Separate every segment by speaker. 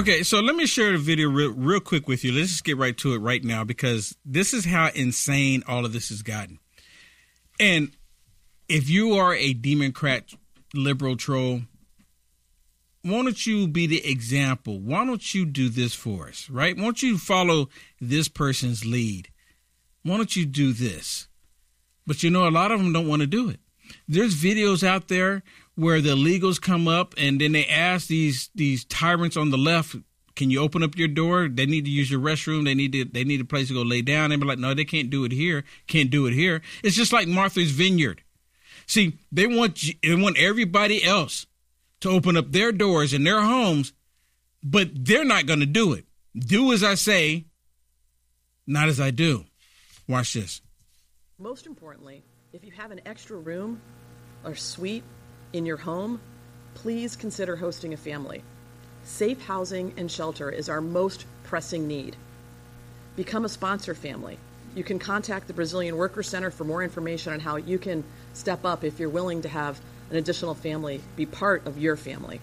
Speaker 1: Okay, so let me share the video real, real quick with you. Let's just get right to it right now because this is how insane all of this has gotten. And if you are a Democrat liberal troll, why don't you be the example? Why don't you do this for us, right? Why don't you follow this person's lead? Why don't you do this? But you know, a lot of them don't want to do it. There's videos out there where the illegals come up and then they ask these these tyrants on the left, "Can you open up your door? They need to use your restroom. They need to they need a place to go lay down." And be like, "No, they can't do it here. Can't do it here." It's just like Martha's Vineyard. See, they want they want everybody else to open up their doors and their homes, but they're not going to do it. Do as I say, not as I do. Watch this.
Speaker 2: Most importantly, if you have an extra room or suite in your home, please consider hosting a family. Safe housing and shelter is our most pressing need. Become a sponsor family. You can contact the Brazilian Worker Center for more information on how you can step up if you're willing to have an additional family be part of your family.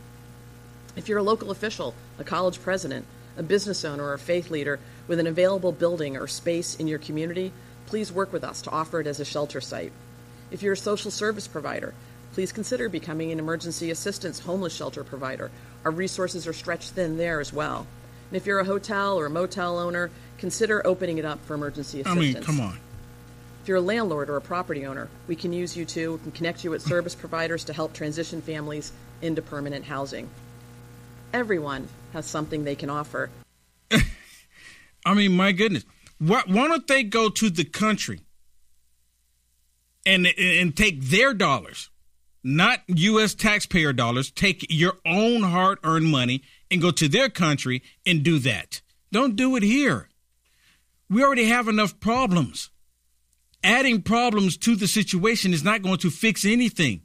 Speaker 2: If you're a local official, a college president, a business owner, or a faith leader with an available building or space in your community, please work with us to offer it as a shelter site. If you're a social service provider, please consider becoming an emergency assistance homeless shelter provider. Our resources are stretched thin there as well. And if you're a hotel or a motel owner, consider opening it up for emergency assistance.
Speaker 1: I mean, come on.
Speaker 2: If you're a landlord or a property owner, we can use you too. We can connect you with service providers to help transition families into permanent housing. Everyone has something they can offer.
Speaker 1: I mean, my goodness. Why, why don't they go to the country and and take their dollars, not U.S. taxpayer dollars, take your own hard earned money and go to their country and do that? Don't do it here. We already have enough problems. Adding problems to the situation is not going to fix anything.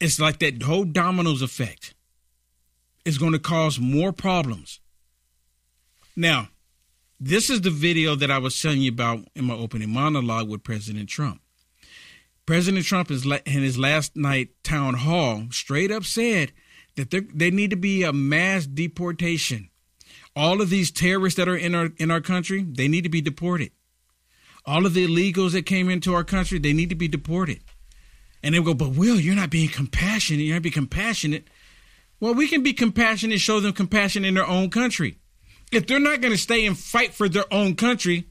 Speaker 1: It's like that whole dominoes effect. It's going to cause more problems. Now, this is the video that I was telling you about in my opening monologue with President Trump. President Trump is in his last night town hall straight up said that there, need to be a mass deportation. All of these terrorists that are in our in our country, they need to be deported. All of the illegals that came into our country, they need to be deported. And they go, but Will, you're not being compassionate. You're not being compassionate. Well, we can be compassionate, and show them compassion in their own country. If they're not going to stay and fight for their own country,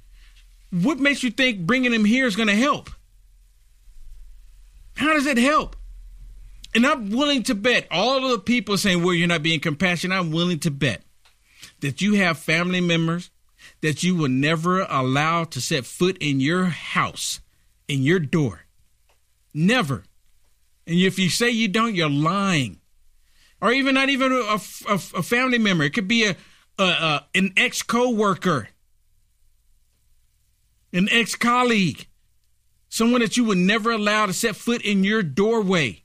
Speaker 1: what makes you think bringing them here is going to help? How does it help? And I'm willing to bet all of the people saying, well, you're not being compassionate. I'm willing to bet that you have family members that you will never allow to set foot in your house, in your door. Never. And if you say you don't, you're lying. Or even not even a, a, a family member. It could be a, a, an ex co-worker, an ex colleague, someone that you would never allow to set foot in your doorway.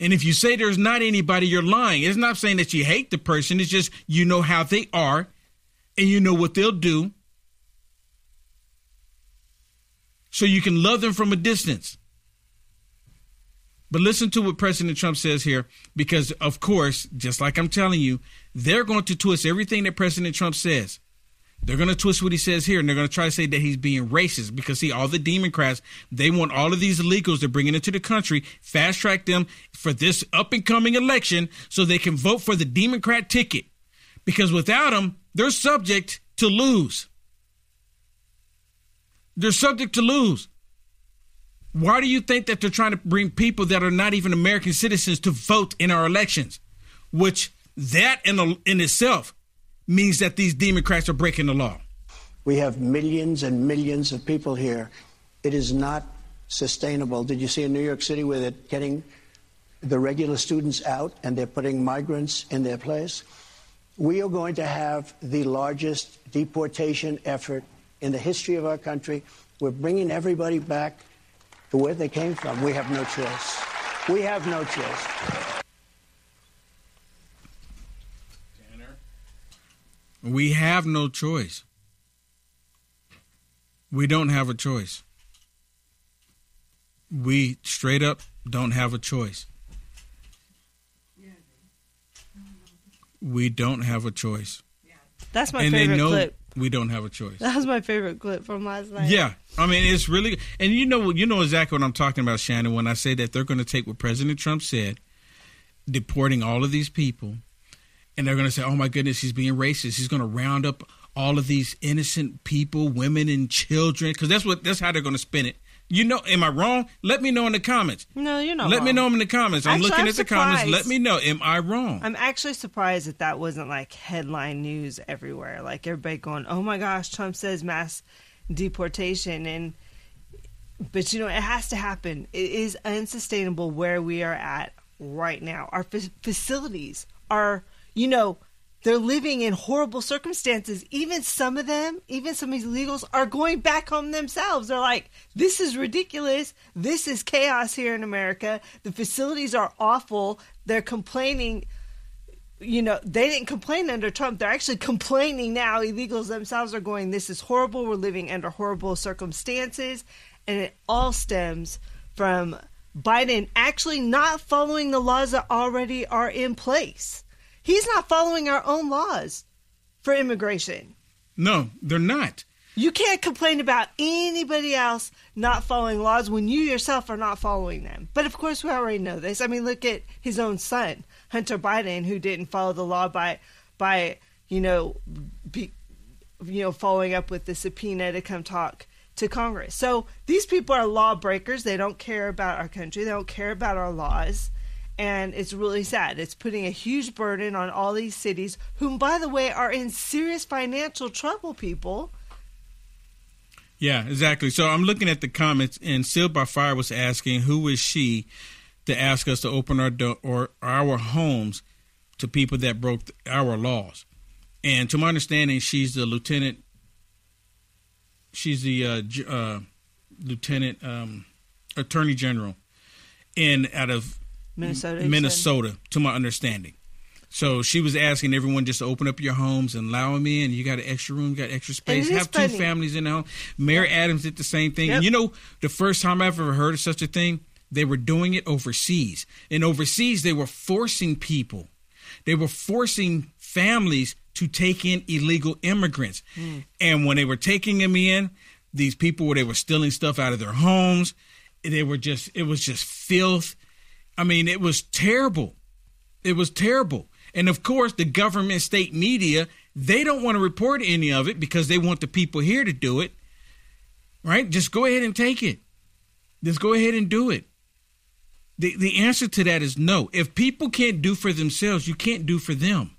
Speaker 1: And if you say there's not anybody, you're lying. It's not saying that you hate the person. It's just you know how they are and you know what they'll do. So you can love them from a distance. But listen to what President Trump says here, because of course, just like I'm telling you, they're going to twist everything that President Trump says. They're going to twist what he says here, and they're going to try to say that he's being racist because, see, all the Democrats, they want all of these illegals they're bringing into the country, fast track them for this up and coming election so they can vote for the Democrat ticket. Because without them, they're subject to lose. They're subject to lose. Why do you think that they're trying to bring people that are not even American citizens to vote in our elections? Which that in, in itself means that these Democrats are breaking the law.
Speaker 3: We have millions and millions of people here. It is not sustainable. Did you see in New York City where they're getting the regular students out and they're putting migrants in their place? We are going to have the largest deportation effort in the history of our country. We're bringing everybody back to where they came from. We have no choice. We have no choice.
Speaker 1: We have no choice. We don't have a choice. We straight up don't have a choice. We don't have a choice.
Speaker 4: That's my
Speaker 1: and they
Speaker 4: favorite
Speaker 1: know
Speaker 4: clip.
Speaker 1: we don't have a choice.
Speaker 4: That was my favorite clip from last night.
Speaker 1: Yeah, I mean it's really, and you know, you know exactly what I'm talking about, Shannon. When I say that they're going to take what President Trump said, deporting all of these people, and they're going to say, "Oh my goodness, he's being racist. He's going to round up all of these innocent people, women and children," because that's what that's how they're going to spin it. You know, am I wrong? Let me know in the comments.
Speaker 4: No, you're not.
Speaker 1: Let me know in the comments. I'm
Speaker 4: Actually,
Speaker 1: looking
Speaker 4: I'm
Speaker 1: at the comments. Let me know. Am I wrong?
Speaker 4: I'm actually surprised that that wasn't like headline news everywhere. Like everybody going, "Oh my gosh, Trump says mass deportation," and but you know it has to happen. It is unsustainable where we are at right now. Our fa- facilities are, you know, they're living in horrible circumstances. Even some of them, even some of these illegals, are going back home themselves. They're like, this is ridiculous. This is chaos here in America. The facilities are awful. They're complaining. You know, they didn't complain under Trump. They're actually complaining now. Illegals themselves are going, this is horrible. We're living under horrible circumstances. And it all stems from Biden actually not following the laws that already are in place. He's not following our own laws for immigration.
Speaker 1: no, they're not.
Speaker 4: You can't complain about anybody else not following laws when you yourself are not following them. But of course, we already know this. I mean, look at his own son, Hunter Biden, who didn't follow the law by by you know be, you know following up with the subpoena to come talk to Congress. So these people are lawbreakers. They don't care about our country. They don't care about our laws. And it's really sad. It's putting a huge burden on all these cities, whom, by the way, are in serious financial trouble, people.
Speaker 1: Yeah, exactly. So I'm looking at the comments, and Sealed by Fire was asking, "Who is she to ask us to open our door or our homes to people that broke our laws?" And to my understanding, she's the lieutenant. She's the uh, uh, lieutenant um, attorney general in out of
Speaker 4: Minnesota.
Speaker 1: Minnesota, to my understanding. So she was asking everyone just to open up your homes and allow them in. You got an extra room, got extra space. Have two families in the home. Mayor Adams did the same thing.
Speaker 4: Yep.
Speaker 1: And you know, the first time I've ever heard of such a thing, they were doing it overseas. And overseas, they were forcing people, they were forcing families to take in illegal immigrants.
Speaker 4: Hmm.
Speaker 1: And when they were taking them in, these people were they were stealing stuff out of their homes. They were just it was just filth. I mean, it was terrible. It was terrible. And of course, the government state media, they don't want to report any of it because they want the people here to do it. Right? Just go ahead and take it. Just go ahead and do it. The the answer to that is no. If people can't do for themselves, you can't do for them.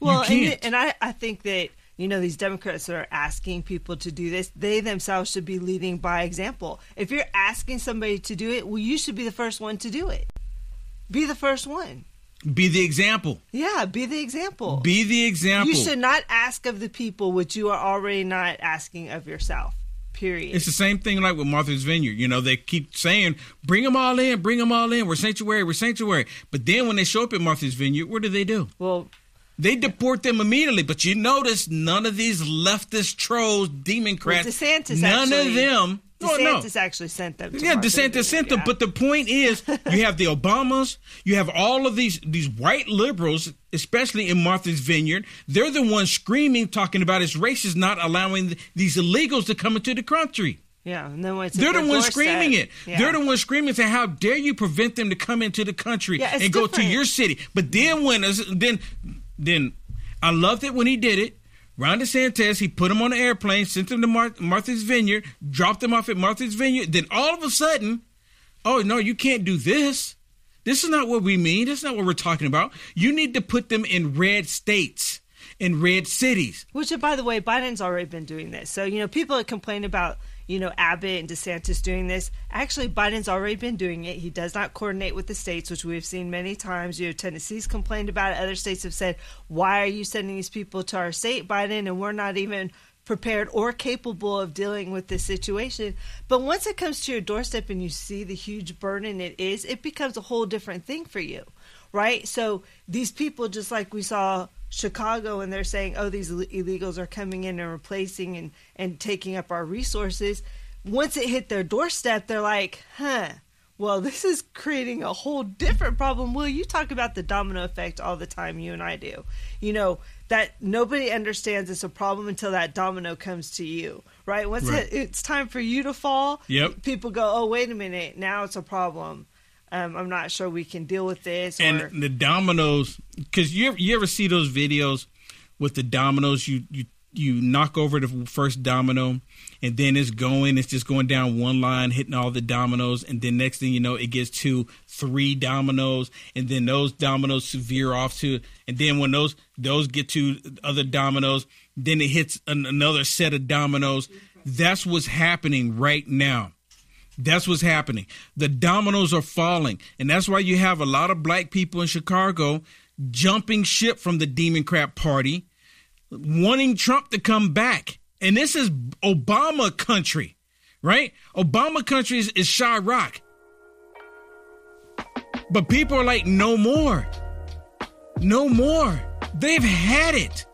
Speaker 4: Well, and, and I, I think that you know these Democrats that are asking people to do this, they themselves should be leading by example. If you're asking somebody to do it, well, you should be the first one to do it. Be the first one.
Speaker 1: Be the example.
Speaker 4: Yeah, be the example.
Speaker 1: Be the example.
Speaker 4: You should not ask of the people what you are already not asking of yourself. Period.
Speaker 1: It's the same thing like with Martha's Vineyard. You know, they keep saying, bring them all in, bring them all in. We're sanctuary, we're sanctuary. But then when they show up at Martha's Vineyard, what do they do?
Speaker 4: well,
Speaker 1: They deport them immediately. But you notice none of these leftist trolls, demon
Speaker 4: well DeSantis
Speaker 1: none
Speaker 4: actually,
Speaker 1: of them. No, no.
Speaker 4: DeSantis actually sent them.
Speaker 1: Yeah,
Speaker 4: Martha's
Speaker 1: DeSantis sent them,
Speaker 4: yeah.
Speaker 1: but the point is, you have the Obamas, you have all of these these white liberals, especially in Martha's Vineyard. They're the ones screaming, talking about it's racist, not allowing these illegals to come into the country.
Speaker 4: yeah, and then
Speaker 1: They're the ones screaming it.
Speaker 4: yeah.
Speaker 1: They're the ones screaming, saying, "How dare you prevent them to come into the country
Speaker 4: Yeah,
Speaker 1: and go to your city?" But then when then then I loved it when he did it. Ron DeSantis, he put him on an airplane, sent him to Mar- Martha's Vineyard, dropped him off at Martha's Vineyard. Then all of a sudden, oh no, you can't do this. This is not what we mean. This is not what we're talking about. You need to put them in red states, in red cities.
Speaker 4: Which, by the way, Biden's already been doing this. So, you know, people complain about, you know, Abbott and DeSantis doing this. Actually, Biden's already been doing it. He does not coordinate with the states, which we've seen many times. You know, Tennessee's complained about it. Other states have said, why are you sending these people to our state, Biden? And we're not even prepared or capable of dealing with this situation. But once it comes to your doorstep and you see the huge burden it is, it becomes a whole different thing for you, right? So these people, just like we saw Chicago, and they're saying, oh, these illegals are coming in and replacing and, and taking up our resources. Once it hit their doorstep, they're like, huh, Well, this is creating a whole different problem. Will you talk about the domino effect all the time? You and I do. You know that nobody understands it's a problem until that domino comes to you, right? Once
Speaker 1: Right.
Speaker 4: It, it's time for you to fall,
Speaker 1: Yep.
Speaker 4: people go, "Oh, wait a minute, now it's a problem." Um, I'm not sure we can deal with this. Or,
Speaker 1: and the dominoes because you ever, you ever see those videos with the dominoes? You you you knock over the first domino and then it's going it's just going down one line hitting all the dominoes. And then next thing you know it gets to three dominoes and then those dominoes veer off to and then when those those get to other dominoes then it hits an, another set of dominoes. That's what's happening right now that's what's happening. The dominoes are falling. And that's why you have a lot of black people in Chicago jumping ship from the Demon Crap Party, wanting Trump to come back. And this is Obama country, right? Obama country is, is Chiraq. But people are like, no more. No more. They've had it.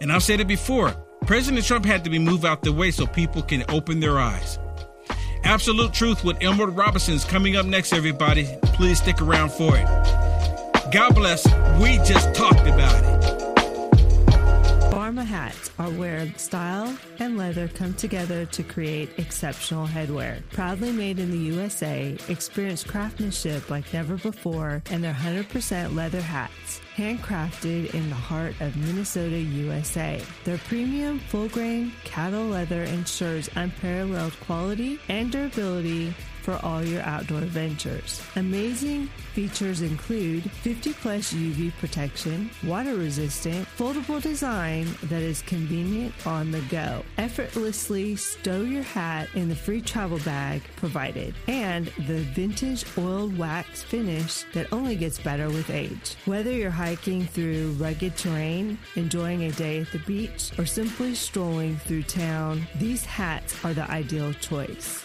Speaker 1: And I've said it before. President Trump had to be moved out the way so people can open their eyes. Absolute Truth with Emerald Robinson is coming up next, everybody. Please stick around for it. God bless. We just talked about it.
Speaker 4: Pharma hats are where style and leather come together to create exceptional headwear. Proudly made in the USA, experience craftsmanship like never before, and their 100% leather hats, handcrafted in the heart of Minnesota, USA. Their premium full grain cattle leather ensures unparalleled quality and durability for all your outdoor ventures. Amazing features include 50 plus UV protection, water resistant, foldable design that is convenient on the go. Effortlessly stow your hat in the free travel bag provided, and the vintage oiled wax finish that only gets better with age. Whether you're hiking through rugged terrain, enjoying a day at the beach, or simply strolling through town, these hats are the ideal choice.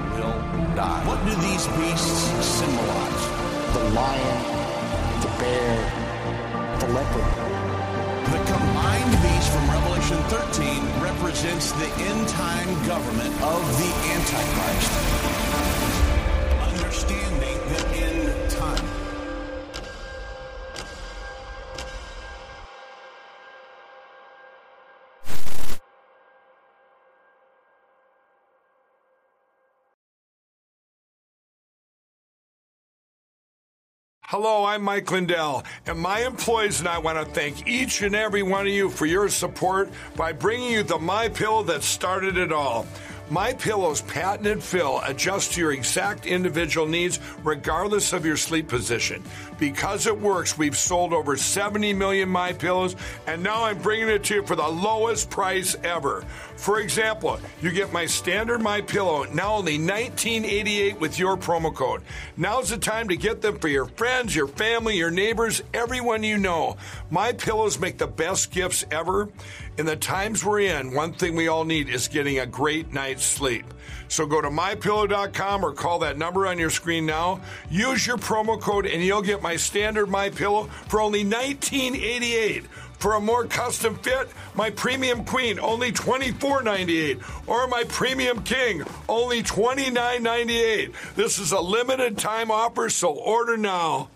Speaker 5: will die. What do these beasts symbolize?
Speaker 6: The lion, the bear, the leopard.
Speaker 5: The combined beast from Revelation 13 represents the end time government of the Antichrist.
Speaker 7: Hello, I'm Mike Lindell, and my employees and I want to thank each and every one of you for your support by bringing you the My Pillow that started it all. My Pillow's patented fill adjusts to your exact individual needs regardless of your sleep position. Because it works, we've sold over 70 million My Pillows, and now I'm bringing it to you for the lowest price ever. For example, you get my standard My Pillow now only 1988 with your promo code. Now's the time to get them for your friends, your family, your neighbors, everyone you know. My Pillows make the best gifts ever. In the times we're in, one thing we all need is getting a great night's sleep. So go to mypillow.com or call that number on your screen now. Use your promo code and you'll get my standard My Pillow for only 1988. For a more custom fit, my premium queen only $24.98 or my premium king only $29.98. This is a limited time offer, so order now.